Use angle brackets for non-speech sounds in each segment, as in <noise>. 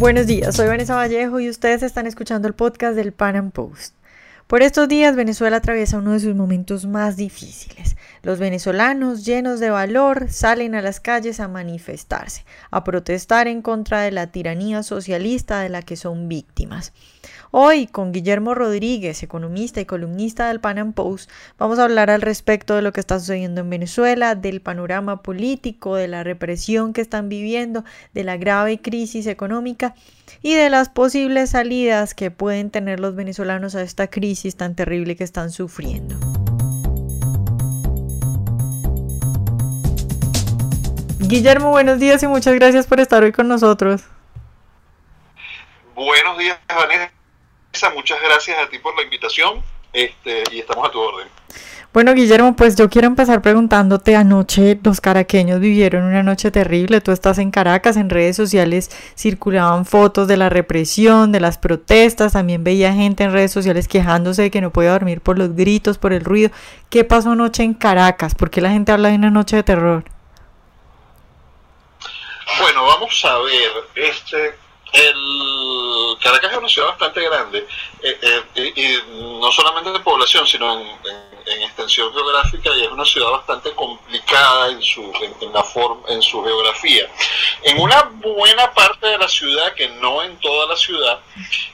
Buenos días, soy Vanessa Vallejo y ustedes están escuchando el podcast del Pan Am Post. Por estos días Venezuela atraviesa uno de sus momentos más difíciles. Los venezolanos llenos de valor salen a las calles a manifestarse, a protestar en contra de la tiranía socialista de la que son víctimas. Hoy, con Guillermo Rodríguez, economista y columnista del Pan Am Post, vamos a hablar al respecto de lo que está sucediendo en Venezuela, del panorama político, de la represión que están viviendo, de la grave crisis económica y de las posibles salidas que pueden tener los venezolanos a esta crisis tan terrible que están sufriendo. Guillermo, buenos días y muchas gracias por estar hoy con nosotros. Buenos días, Vanessa. Muchas gracias a ti por la invitación este, y estamos a tu orden. Bueno, Guillermo, pues yo quiero empezar preguntándote, anoche los caraqueños vivieron una noche terrible, tú estás en Caracas, en redes sociales circulaban fotos de la represión, de las protestas, también veía gente en redes sociales quejándose de que no podía dormir por los gritos, por el ruido. ¿Qué pasó anoche en Caracas? ¿Por qué la gente habla de una noche de terror? Bueno, vamos a ver, este, el Caracas es una ciudad bastante grande, eh, eh, y, no solamente de población, sino en, extensión geográfica, y es una ciudad bastante complicada en su, en, la forma, en su geografía. En una buena parte de la ciudad, que no en toda la ciudad,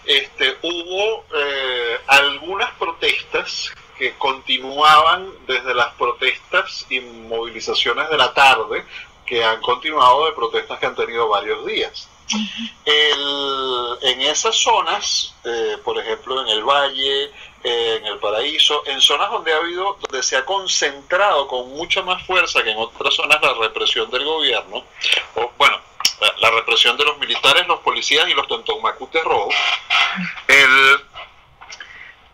este, hubo eh, algunas protestas que continuaban desde las protestas y movilizaciones de la tarde, que han continuado de protestas que han tenido varios días en esas zonas, eh, por ejemplo en el Valle, en el Paraíso, en zonas donde ha habido, donde se ha concentrado con mucha más fuerza que en otras zonas la represión del gobierno, o bueno, la, represión de los militares, los policías y los tontomacutes rojos,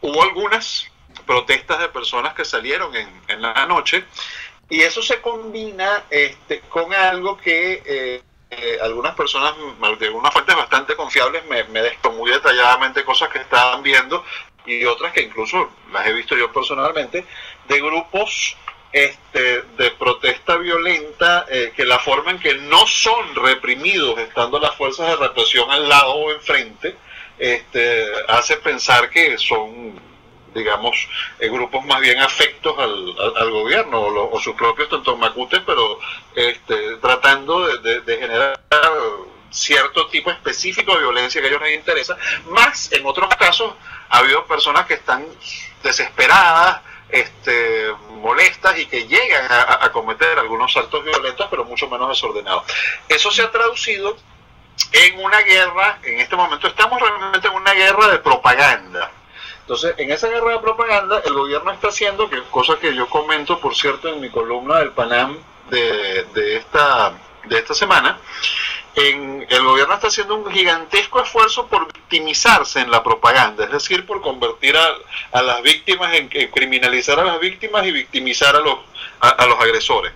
hubo algunas protestas de personas que salieron en, la noche y eso se combina este, con algo que eh, eh, algunas personas de algunas fuentes bastante confiables me, me muy detalladamente cosas que estaban viendo y otras que incluso las he visto yo personalmente de grupos este, de protesta violenta eh, que la forma en que no son reprimidos estando las fuerzas de represión al lado o enfrente este, hace pensar que son digamos, eh, grupos más bien afectos al, al, gobierno o, sus propios tontomacutes, pero este, tratando de, generar cierto tipo específico de violencia que a ellos les interesa, más en otros casos ha habido personas que están desesperadas, este, molestas y que llegan a, a cometer algunos actos violentos, pero mucho menos desordenados. Eso se ha traducido en una guerra, en este momento estamos realmente en una guerra de propaganda entonces, en esa guerra de propaganda, el gobierno está haciendo, que cosa que yo comento, por cierto, en mi columna del Panam de, de esta, de esta semana, en, el gobierno está haciendo un gigantesco esfuerzo por victimizarse en la propaganda, es decir, por convertir a, las víctimas, en, criminalizar a las víctimas y victimizar a los, a, los agresores.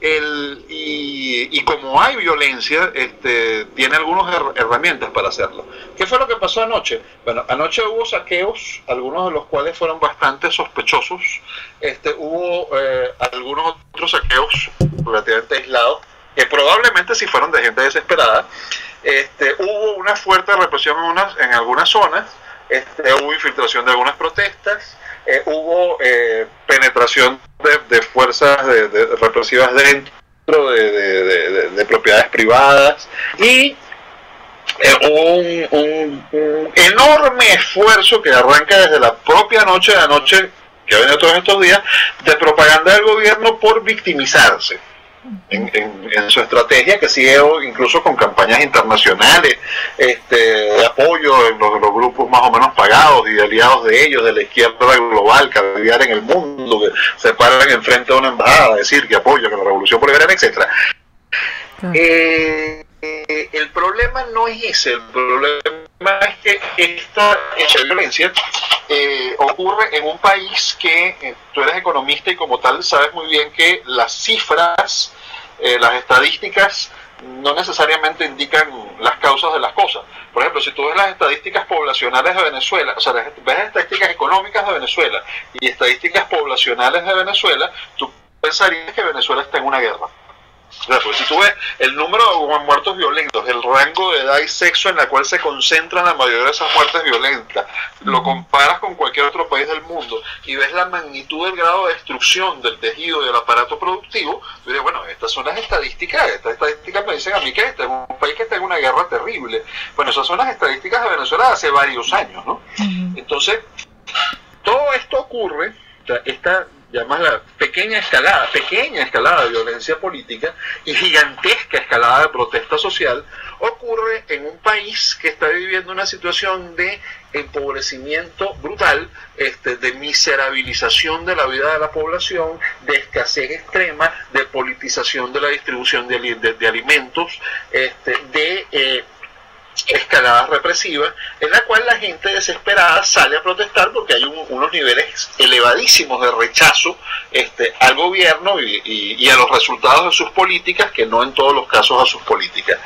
el, y, como hay violencia, este, tiene algunas herramientas para hacerlo. ¿Qué fue lo que pasó anoche? Bueno, anoche hubo saqueos, algunos de los cuales fueron bastante sospechosos. Este, hubo eh, algunos otros saqueos relativamente aislados que probablemente si fueron de gente desesperada. Este, hubo una fuerte represión en, unas, en algunas zonas, este, hubo infiltración de algunas protestas, eh, hubo eh, penetración de, fuerzas de, represivas dentro de, propiedades privadas y eh, hubo un, enorme esfuerzo que arranca desde la propia noche de anoche, que ha venido todos estos días, de propaganda del gobierno por victimizarse en, su estrategia, que sigue incluso con campañas internacionales este, de apoyo en los, grupos más o menos pagados y aliados de ellos, de la izquierda global, que en el mundo, que se paran enfrente de una embajada a decir que apoyan la revolución bolivariana, etcétera. Eh, eh, el problema no es ese, el problema es que esta hecha violencia eh, ocurre en un país que tú eres economista y como tal sabes muy bien que las cifras eh, las estadísticas no necesariamente indican las causas de las cosas. Por ejemplo, si tú ves las estadísticas poblacionales de Venezuela, o sea, ves estadísticas económicas de Venezuela y estadísticas poblacionales de Venezuela, tú pensarías que Venezuela está en una guerra. Si tú ves el número de muertos violentos, el rango de edad y sexo en la cual se concentran la mayoría de esas muertes violentas, lo comparas con cualquier otro país del mundo y ves la magnitud del grado de destrucción del tejido y del aparato productivo, tú dices, bueno, estas son las estadísticas, estas estadísticas me dicen a mí que este es un país que está en una guerra terrible. Bueno, esas son las estadísticas de Venezuela de hace varios años, ¿no? Entonces, todo esto ocurre, esta llamas la pequeña escalada, pequeña escalada de violencia política y gigantesca escalada de protesta social, ocurre en un país que está viviendo una situación de empobrecimiento brutal, este, de miserabilización de la vida de la población, de escasez extrema, de politización de la distribución de, de, alimentos, este, de eh, escalada represiva, en la cual la gente desesperada sale a protestar porque hay unos niveles elevadísimos de rechazo este, al gobierno y, a los resultados de sus políticas, que no en todos los casos a sus políticas.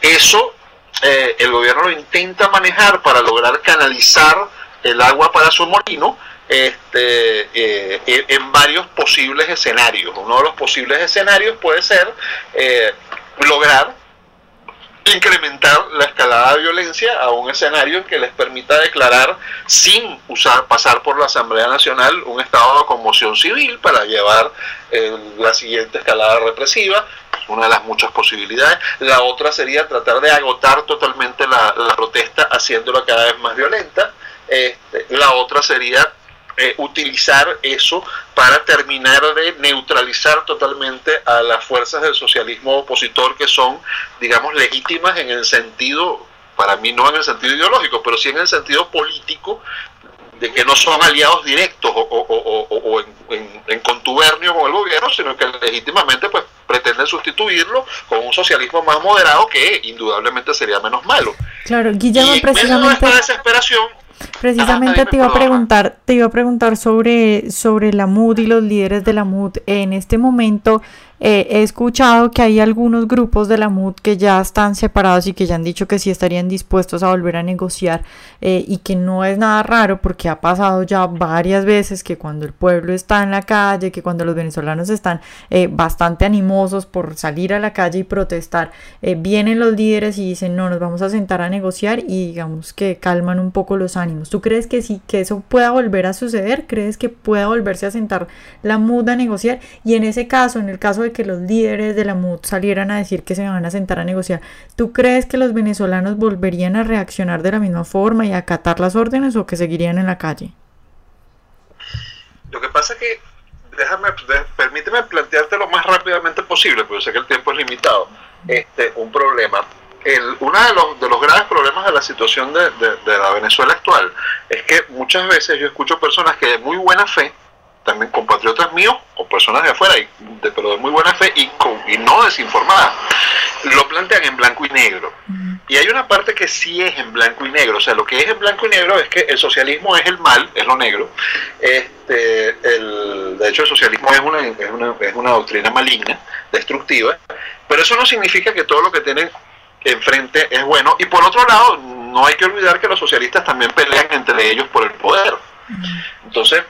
Eso eh, el gobierno lo intenta manejar para lograr canalizar el agua para su molino, este, eh, en varios posibles escenarios. Uno de los posibles escenarios puede ser eh, lograr incrementar la escalada de violencia a un escenario en que les permita declarar sin usar pasar por la Asamblea Nacional un estado de conmoción civil para llevar eh, la siguiente escalada represiva una de las muchas posibilidades. La otra sería tratar de agotar totalmente la, protesta haciéndola cada vez más violenta. Este, la otra sería eh, utilizar eso para terminar de neutralizar totalmente a las fuerzas del socialismo opositor que son, digamos, legítimas en el sentido, para mí no en el sentido ideológico, pero sí en el sentido político, de que no son aliados directos o, en, contubernio con el gobierno, sino que legítimamente pues pretenden sustituirlo con un socialismo más moderado que indudablemente sería menos malo. Claro, Guillermo, precisamente... desesperación, Precisamente te iba a preguntar, te iba a preguntar sobre, sobre la MUD y los líderes de la MUD. En este momento, eh, he escuchado que hay algunos grupos de la MUD que ya están separados y que ya han dicho que sí estarían dispuestos a volver a negociar eh, y que no es nada raro porque ha pasado ya varias veces que cuando el pueblo está en la calle, que cuando los venezolanos están eh, bastante animosos por salir a la calle y protestar, vienen los líderes y dicen no, nos vamos a sentar a negociar y digamos que calman un poco los ánimos. ¿Tú crees que sí, que eso pueda volver a suceder? ¿Crees que pueda volverse a sentar la MUD a negociar? Y en ese caso, en el caso de que los líderes de la MUD salieran a decir que se van a sentar a negociar, ¿tú crees que los venezolanos volverían a reaccionar de la misma forma y a acatar las órdenes o que seguirían en la calle? Lo que pasa es que, déjame, permíteme plantearte lo más rápidamente posible, porque sé que el tiempo es limitado, este, un problema. Uno de los, de los graves problemas de la situación de, de la Venezuela actual es que muchas veces yo escucho personas que de muy buena fe también compatriotas míos o personas de afuera, y de, pero de muy buena fe y, y no desinformadas, lo plantean en blanco y negro. Y hay una parte que sí es en blanco y negro, o sea, lo que es en blanco y negro es que el socialismo es el mal, es lo negro. Este, el, de hecho, el socialismo es una, es, una, es una doctrina maligna, destructiva, pero eso no significa que todo lo que tienen enfrente es bueno. Y por otro lado, no hay que olvidar que los socialistas también pelean entre ellos por el poder. Entonces,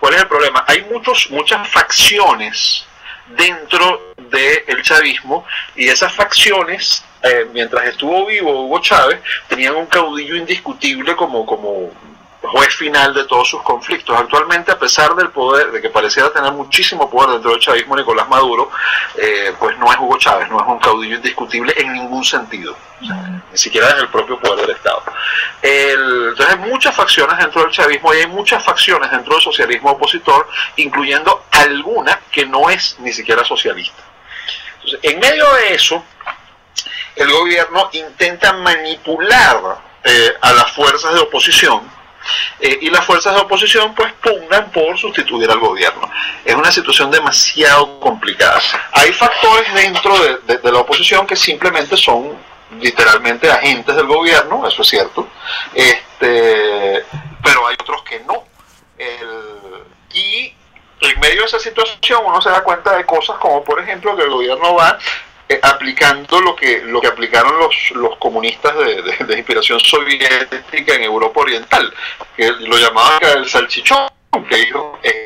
¿Cuál es el problema? Hay muchos, muchas facciones dentro del chavismo y esas facciones, eh, mientras estuvo vivo Hugo Chávez, tenían un caudillo indiscutible como, como juez final de todos sus conflictos. Actualmente, a pesar del poder, de que pareciera tener muchísimo poder dentro del chavismo Nicolás Maduro, eh, pues no es Hugo Chávez, no es un caudillo indiscutible en ningún sentido, ni siquiera en el propio poder del Estado. entonces hay muchas facciones dentro del chavismo y hay muchas facciones dentro del socialismo opositor, incluyendo alguna que no es ni siquiera socialista. Entonces, en medio de eso, el gobierno intenta manipular eh, a las fuerzas de oposición eh, y las fuerzas de oposición pues pugnan por sustituir al gobierno. Es una situación demasiado complicada. Hay factores dentro de, la oposición que simplemente son literalmente agentes del gobierno, eso es cierto, este, pero hay otros que no. y en medio de esa situación uno se da cuenta de cosas como por ejemplo que el gobierno va eh, aplicando lo que lo que aplicaron los, los comunistas de, inspiración soviética en Europa Oriental, que lo llamaban el salchichón, que ir,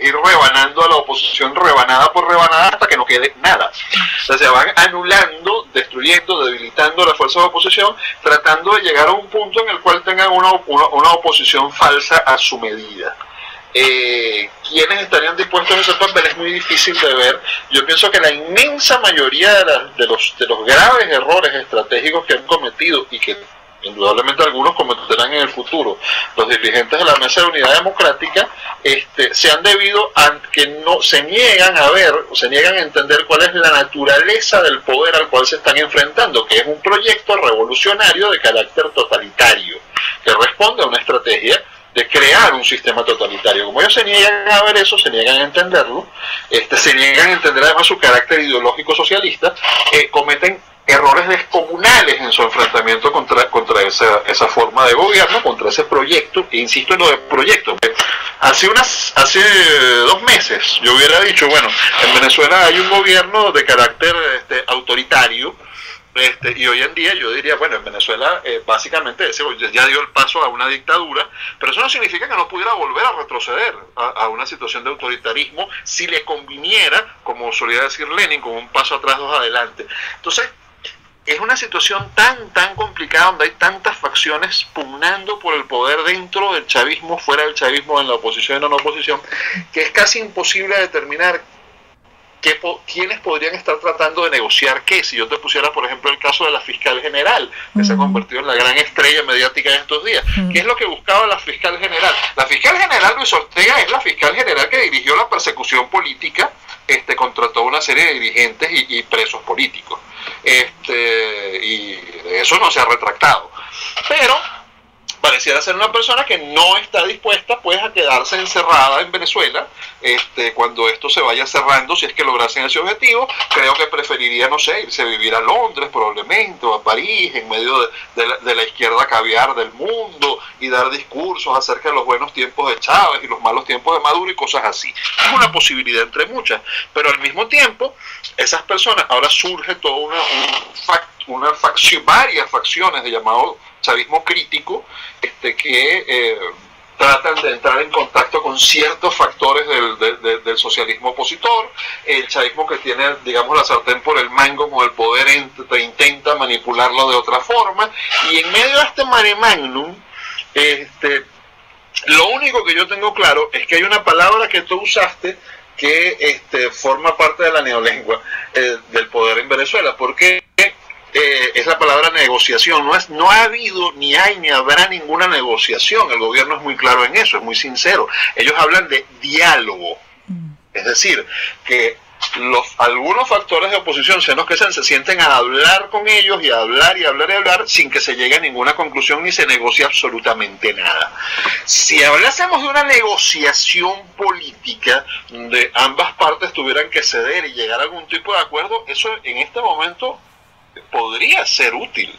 ir, rebanando a la oposición rebanada por rebanada hasta que no quede nada. O sea, se van anulando, destruyendo, debilitando las fuerzas de oposición, tratando de llegar a un punto en el cual tengan una, una, oposición falsa a su medida. Eh, ¿Quiénes estarían dispuestos a ese papel? Es muy difícil de ver. Yo pienso que la inmensa mayoría de, de, los, de los graves errores estratégicos que han cometido y que indudablemente algunos cometerán en el futuro, los dirigentes de la Mesa de Unidad Democrática este, se han debido a que no se niegan a ver, o se niegan a entender cuál es la naturaleza del poder al cual se están enfrentando, que es un proyecto revolucionario de carácter totalitario, que responde a una estrategia de crear un sistema totalitario. Como ellos se niegan a ver eso, se niegan a entenderlo, este, se niegan a entender además su carácter ideológico socialista, eh, cometen errores descomunales en su enfrentamiento contra, contra esa, esa forma de gobierno, contra ese proyecto, e insisto en lo de proyecto. Hace, unas, hace dos meses yo hubiera dicho, bueno, en Venezuela hay un gobierno de carácter este, autoritario, este, y hoy en día yo diría, bueno, en Venezuela eh, básicamente ese ya dio el paso a una dictadura, pero eso no significa que no pudiera volver a retroceder a, una situación de autoritarismo si le conviniera, como solía decir Lenin, como un paso atrás, dos adelante. Entonces, es una situación tan, tan complicada donde hay tantas facciones pugnando por el poder dentro del chavismo, fuera del chavismo, en la oposición y en la no oposición, que es casi imposible determinar qué, quiénes podrían estar tratando de negociar qué. Si yo te pusiera, por ejemplo, el caso de la fiscal general, que se ha convertido en la gran estrella mediática en estos días. ¿Qué es lo que buscaba la fiscal general? La fiscal general Luis Ortega es la fiscal general que dirigió la persecución política este, contra toda una serie de dirigentes y, presos políticos. Este, y eso no se ha retractado. Pero pareciera ser una persona que no está dispuesta pues a quedarse encerrada en Venezuela este, cuando esto se vaya cerrando, si es que lograsen ese objetivo, creo que preferiría, no sé, irse a vivir a Londres probablemente o a París en medio de, la, de la, izquierda caviar del mundo y dar discursos acerca de los buenos tiempos de Chávez y los malos tiempos de Maduro y cosas así. Es una posibilidad entre muchas, pero al mismo tiempo esas personas, ahora surge toda una, una facción, varias facciones de llamado chavismo crítico, este, que eh, tratan de entrar en contacto con ciertos factores del, del, socialismo opositor, el chavismo que tiene, digamos, la sartén por el mango con el poder intenta manipularlo de otra forma, y en medio de este mare magnum, este, lo único que yo tengo claro es que hay una palabra que tú usaste que este, forma parte de la neolengua eh, del poder en Venezuela, porque eh, es la palabra negociación. No, es, no ha habido, ni hay, ni habrá ninguna negociación. El gobierno es muy claro en eso, es muy sincero. Ellos hablan de diálogo. Mm. Es decir, que los algunos factores de oposición, sean los que sean, se sienten a hablar con ellos y a hablar y hablar y hablar sin que se llegue a ninguna conclusión ni se negocie absolutamente nada. Si hablásemos de una negociación política donde ambas partes tuvieran que ceder y llegar a algún tipo de acuerdo, eso en este momento podría ser útil.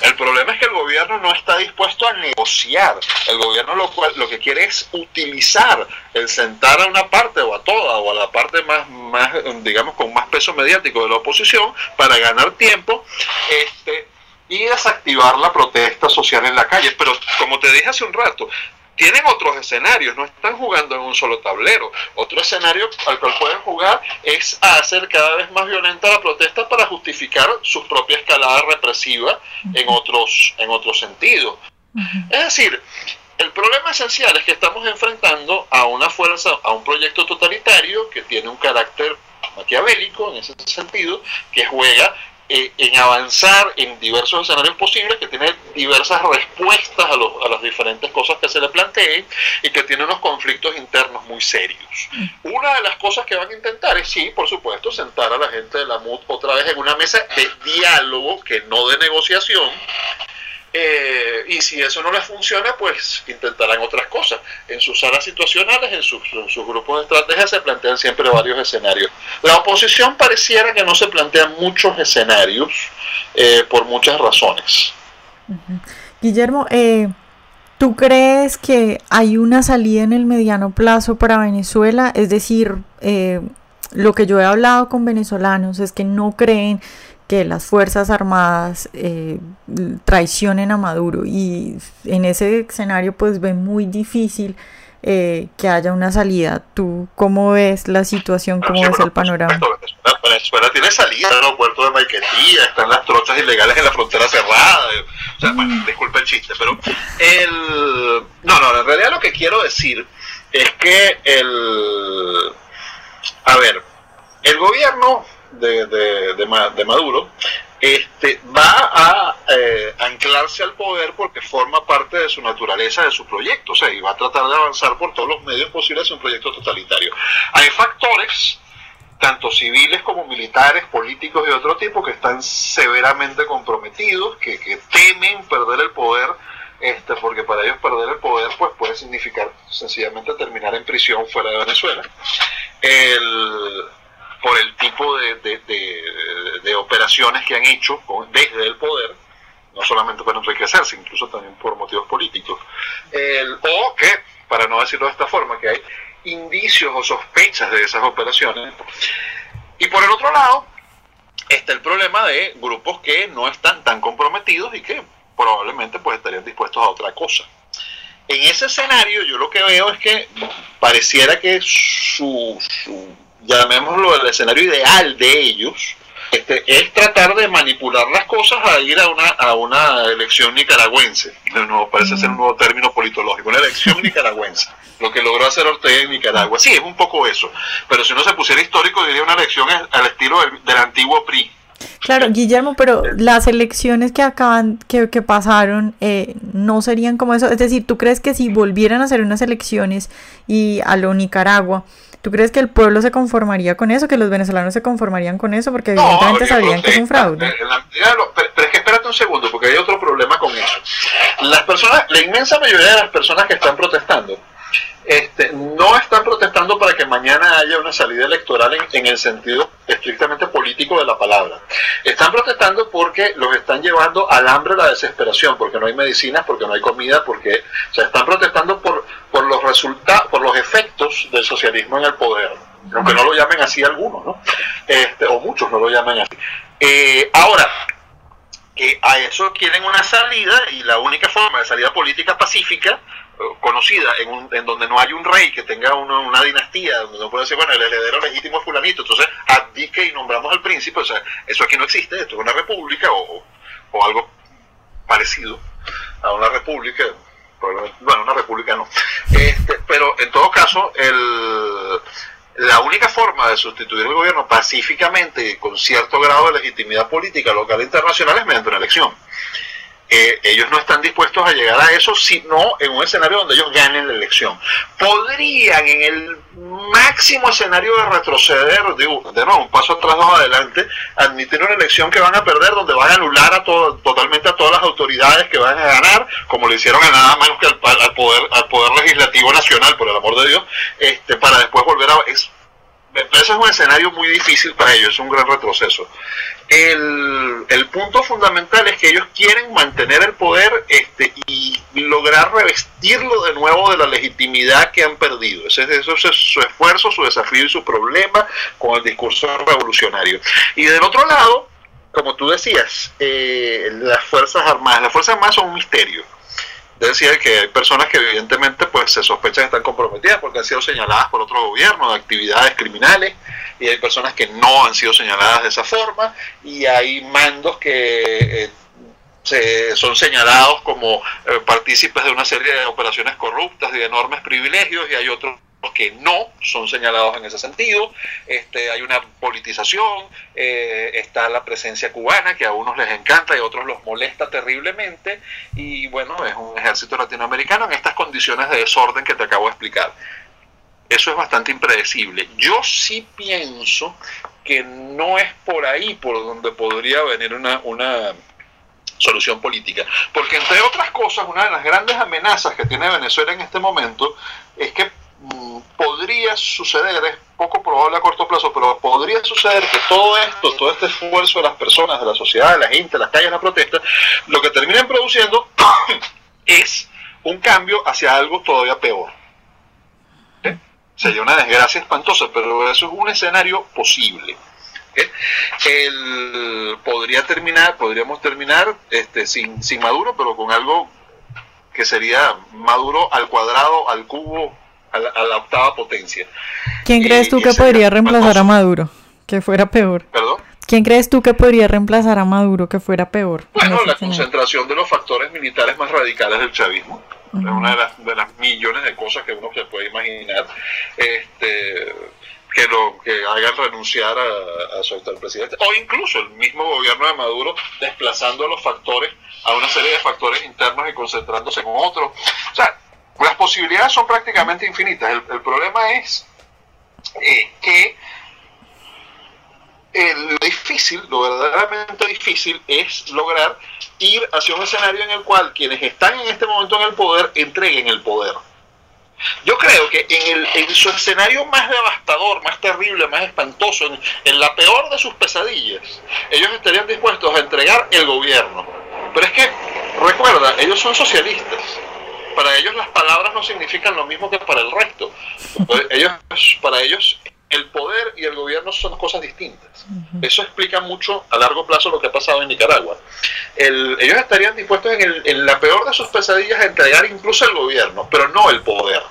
El problema es que el gobierno no está dispuesto a negociar. El gobierno lo, cual, lo que quiere es utilizar el sentar a una parte o a toda o a la parte más, más digamos, con más peso mediático de la oposición para ganar tiempo este, y desactivar la protesta social en la calle. Pero como te dije hace un rato, tienen otros escenarios, no están jugando en un solo tablero. Otro escenario al cual pueden jugar es hacer cada vez más violenta la protesta para justificar su propia escalada represiva en otros, en otros sentidos. Es decir, el problema esencial es que estamos enfrentando a una fuerza, a un proyecto totalitario que tiene un carácter maquiavélico en ese sentido, que juega eh, en avanzar en diversos escenarios posibles, que tiene diversas respuestas a, los, a las diferentes cosas que se le planteen y que tiene unos conflictos internos muy serios. Mm. Una de las cosas que van a intentar es, sí, por supuesto, sentar a la gente de la MUD otra vez en una mesa de diálogo, que no de negociación, eh, y si eso no les funciona, pues intentarán otras cosas. En sus salas situacionales, en sus, grupos de estrategia, se plantean siempre varios escenarios. La oposición pareciera que no se plantean muchos escenarios eh, por muchas razones. Guillermo, eh, ¿tú crees que hay una salida en el mediano plazo para Venezuela? Es decir, lo que yo he hablado con venezolanos es que no creen que las Fuerzas Armadas eh, traicionen a Maduro y en ese escenario pues ven muy difícil eh, que haya una salida. ¿Tú cómo ves la situación, cómo ves el panorama? Venezuela tiene salida, el aeropuerto de Maiquetía, están las trochas ilegales en la frontera cerrada. O sea, bueno, mm. disculpa el chiste, pero el... No, no, en realidad lo que quiero decir es que el... A ver, el gobierno de, de, de Maduro este, va a eh, anclarse al poder porque forma parte de su naturaleza, de su proyecto, o sea, y va a tratar de avanzar por todos los medios posibles en un proyecto totalitario. Hay factores, tanto civiles como militares, políticos y otro tipo, que están severamente comprometidos, que, que temen perder el poder, este, porque para ellos perder el poder pues, puede significar sencillamente terminar en prisión fuera de Venezuela. El, por el tipo de, de, operaciones que han hecho desde el poder, no solamente para enriquecerse, incluso también por motivos políticos. O que, para no decirlo de esta forma, que hay indicios o sospechas de esas operaciones. Y por el otro lado, está el problema de grupos que no están tan comprometidos y que probablemente pues estarían dispuestos a otra cosa. En ese escenario yo lo que veo es que pareciera que su llamémoslo el escenario ideal de ellos, este, es tratar de manipular las cosas a ir a una, a una elección nicaragüense. No, parece ser un nuevo término politológico, una elección <laughs> nicaragüense. Lo que logró hacer Ortega en Nicaragua. Sí, es un poco eso. Pero si uno se pusiera histórico, diría una elección al estilo del, antiguo PRI. Claro, Guillermo, pero las elecciones que acaban, que, que pasaron, eh, no serían como eso. Es decir, ¿tú crees que si volvieran a hacer unas elecciones y a lo Nicaragua, ¿Tú crees que el pueblo se conformaría con eso? ¿Que los venezolanos se conformarían con eso? Porque evidentemente sabrían que es un fraude. pero, es que espérate un segundo, porque hay otro problema con eso. Las personas, la inmensa mayoría de las personas que están protestando, este, no están protestando para que mañana haya una salida electoral en, el sentido estrictamente político de la palabra. Están protestando porque los están llevando al hambre, la desesperación, porque no hay medicinas, porque no hay comida, porque o están protestando por, por los resultados, por los efectos del socialismo en el poder, aunque no lo llamen así algunos, ¿no? Este, o muchos no lo llaman así. Eh, ahora, que a eso quieren una salida y la única forma de salida política pacífica conocida en, en, donde no hay un rey que tenga una, dinastía, donde no puede decir, bueno, el heredero legítimo es fulanito, entonces abdique y nombramos al príncipe, o sea, eso aquí no existe, esto es una república o, o algo parecido a una república, bueno, una república no, este, pero en todo caso, el, la única forma de sustituir el gobierno pacíficamente con cierto grado de legitimidad política local e internacional es mediante una elección eh, ellos no están dispuestos a llegar a eso, sino en un escenario donde ellos ganen la elección. Podrían en el máximo escenario de retroceder, digo, de nuevo, un paso atrás, dos adelante, admitir una elección que van a perder, donde van a anular a todo, totalmente a todas las autoridades que van a ganar, como lo hicieron a nada menos que al, poder, al poder legislativo nacional, por el amor de Dios, este, para después volver a... ese es un escenario muy difícil para ellos, es un gran retroceso. El, el, punto fundamental es que ellos quieren mantener el poder este, y lograr revestirlo de nuevo de la legitimidad que han perdido. Ese, es su esfuerzo, su desafío y su problema con el discurso revolucionario. Y del otro lado, como tú decías, eh, las Fuerzas Armadas, las Fuerzas Armadas son un misterio decía que hay personas que evidentemente pues se sospechan que están comprometidas porque han sido señaladas por otro gobierno de actividades criminales y hay personas que no han sido señaladas de esa forma y hay mandos que eh, se, son señalados como eh, partícipes de una serie de operaciones corruptas y de enormes privilegios y hay otros que no son señalados en ese sentido. Este, hay una politización, eh, está la presencia cubana que a unos les encanta y a otros los molesta terriblemente. Y bueno, es un ejército latinoamericano en estas condiciones de desorden que te acabo de explicar. Eso es bastante impredecible. Yo sí pienso que no es por ahí por donde podría venir una, una solución política. Porque entre otras cosas, una de las grandes amenazas que tiene Venezuela en este momento es que podría suceder, es poco probable a corto plazo, pero podría suceder que todo esto, todo este esfuerzo de las personas, de la sociedad, de la gente, las calles, la protesta, lo que terminen produciendo <coughs> es un cambio hacia algo todavía peor. Sería una desgracia espantosa, pero eso es un escenario posible. El, podría terminar, podríamos terminar este, sin, sin Maduro, pero con algo que sería Maduro al cuadrado, al cubo, a la, octava potencia. ¿Quién crees tú que podría reemplazar a Maduro? Que fuera peor. ¿Perdón? ¿Quién crees tú que podría reemplazar a Maduro que fuera peor? Bueno, la concentración de los factores militares más radicales del chavismo. Es una de las, de las millones de cosas que uno se puede imaginar. Este, que lo que hagan renunciar a, a su actual presidente o incluso el mismo gobierno de Maduro desplazando los factores a una serie de factores internos y concentrándose en otros. O sea, las posibilidades son prácticamente infinitas. El, problema es eh, que lo difícil, lo verdaderamente difícil es lograr ir hacia un escenario en el cual quienes están en este momento en el poder entreguen el poder. Yo creo que en, el, en su escenario más devastador, más terrible, más espantoso, en, la peor de sus pesadillas, ellos estarían dispuestos a entregar el gobierno. Pero es que, recuerda, ellos son socialistas. Para ellos las palabras no significan lo mismo que para el resto. <laughs> Ellos, para ellos el poder y el gobierno son cosas distintas. Eso explica mucho a largo plazo lo que ha pasado en Nicaragua. ellos estarían dispuestos en, en, la peor de sus pesadillas a entregar incluso el gobierno, pero no el poder.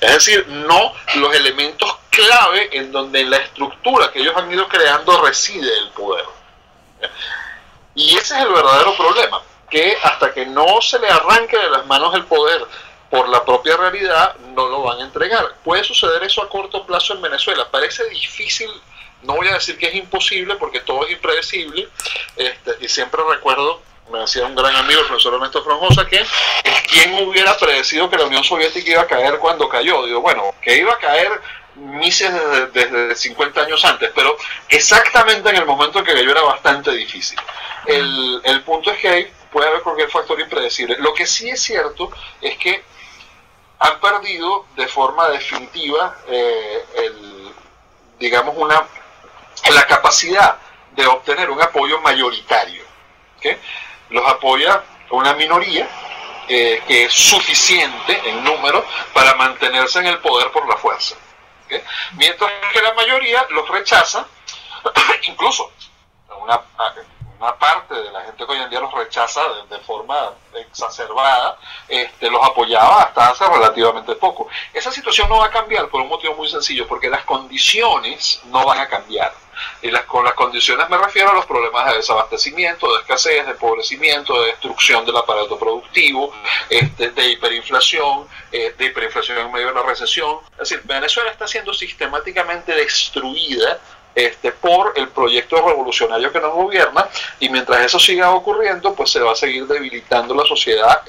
Es decir, no los elementos clave en donde en la estructura que ellos han ido creando reside el poder. Y ese es el verdadero problema, que hasta que no se le arranque de las manos el poder por la propia realidad no lo van a entregar. Puede suceder eso a corto plazo en Venezuela. Parece difícil, no voy a decir que es imposible porque todo es impredecible. Este, y siempre recuerdo, me decía un gran amigo, el profesor Ernesto Franjosa, que quién hubiera predecido que la Unión Soviética iba a caer cuando cayó. Digo, bueno, que iba a caer Mises desde, 50 años antes, pero exactamente en el momento en que cayó era bastante difícil. El, el punto es que puede haber cualquier factor impredecible. Lo que sí es cierto es que han perdido de forma definitiva eh, digamos una la capacidad de obtener un apoyo mayoritario. Los apoya una minoría eh, que es suficiente en número para mantenerse en el poder por la fuerza. Mientras que la mayoría los rechaza, <clears throat> incluso una, una parte de la gente que hoy en día los rechaza de, forma exacerbada, este, los apoyaba hasta hace relativamente poco. Esa situación no va a cambiar por un motivo muy sencillo, porque las condiciones no van a cambiar. Y las, con las condiciones me refiero a los problemas de desabastecimiento, de escasez, de empobrecimiento, de destrucción del aparato productivo, este, de hiperinflación, eh, de hiperinflación en medio de la recesión. Es decir, Venezuela está siendo sistemáticamente destruida este, por el proyecto revolucionario que nos gobierna y mientras eso siga ocurriendo, pues se va a seguir debilitando la sociedad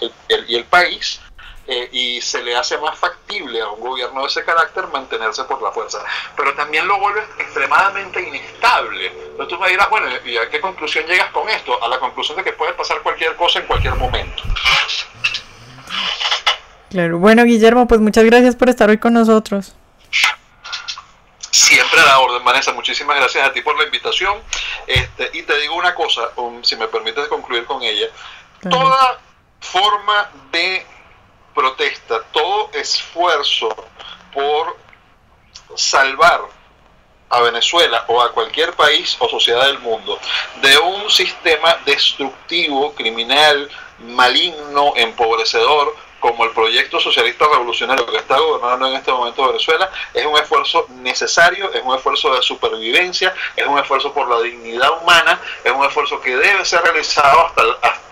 y el país eh, y se le hace más factible a un gobierno de ese carácter mantenerse por la fuerza. Pero también lo vuelve extremadamente inestable. Entonces tú me dirás, bueno, ¿y a qué conclusión llegas con esto? A la conclusión de que puede pasar cualquier cosa en cualquier momento. Claro, bueno Guillermo, pues muchas gracias por estar hoy con nosotros. Siempre a la orden, Vanessa. Muchísimas gracias a ti por la invitación. Este, y te digo una cosa, si me permites concluir con ella. Toda forma de protesta, todo esfuerzo por salvar a Venezuela o a cualquier país o sociedad del mundo de un sistema destructivo, criminal, maligno, empobrecedor, como el proyecto socialista revolucionario que está gobernando en este momento Venezuela, es un esfuerzo necesario, es un esfuerzo de supervivencia, es un esfuerzo por la dignidad humana, es un esfuerzo que debe ser realizado hasta,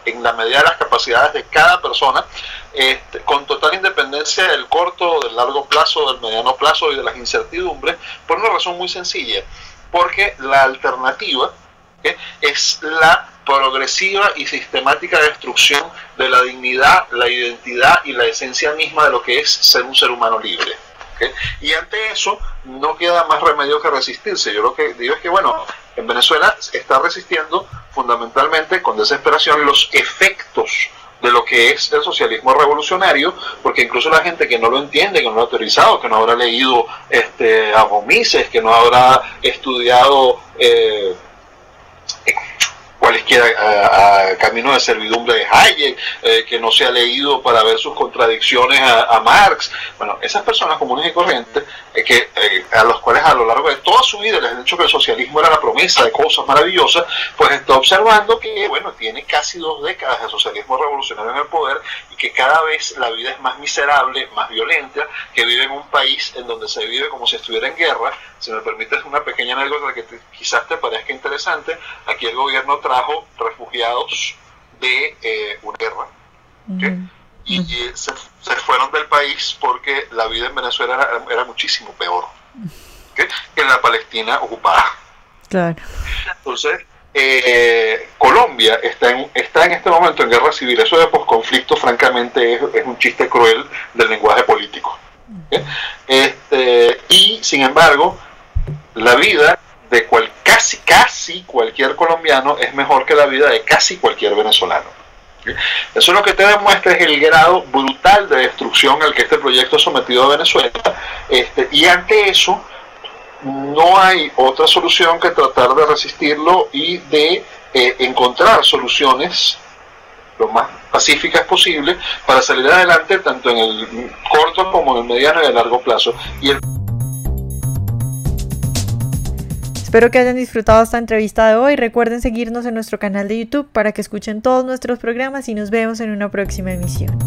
en la medida de las capacidades de cada persona, este, con total independencia del corto, del largo plazo, del mediano plazo y de las incertidumbres, por una razón muy sencilla, porque la alternativa es la progresiva y sistemática destrucción de la dignidad, la identidad y la esencia misma de lo que es ser un ser humano libre. Y ante eso no queda más remedio que resistirse. Yo lo que digo es que, bueno, en Venezuela está resistiendo fundamentalmente con desesperación los efectos de lo que es el socialismo revolucionario, porque incluso la gente que no lo entiende, que no lo ha autorizado, que no habrá leído este, a que no habrá estudiado... Eh, quiera a, camino de servidumbre de Hayek, eh, que no se ha leído para ver sus contradicciones a, Marx. Bueno, esas personas comunes y corrientes, eh, que, eh, a los cuales a lo largo de toda su vida les han dicho que el socialismo era la promesa de cosas maravillosas, pues está observando que, bueno, tiene casi dos décadas de socialismo revolucionario en el poder y que cada vez la vida es más miserable, más violenta, que vive en un país en donde se vive como si estuviera en guerra. Si me permites una pequeña anécdota que quizás te parezca interesante, aquí el gobierno trajo refugiados de eh, una guerra. Y, se, fueron del país porque la vida en Venezuela era, muchísimo peor que en la Palestina ocupada. Claro. Entonces, eh, Colombia está en, está en este momento en guerra civil. Eso de posconflicto, francamente, es, un chiste cruel del lenguaje político. Este, y, sin embargo, la vida de cual, casi, casi cualquier colombiano es mejor que la vida de casi cualquier venezolano. Eso lo que te demuestra es el grado brutal de destrucción al que este proyecto ha sometido a Venezuela. Este, y ante eso, no hay otra solución que tratar de resistirlo y de eh, encontrar soluciones lo más pacíficas posible para salir adelante tanto en el corto como en el mediano y el largo plazo. Y Espero que hayan disfrutado esta entrevista de hoy. Recuerden seguirnos en nuestro canal de YouTube para que escuchen todos nuestros programas y nos vemos en una próxima emisión.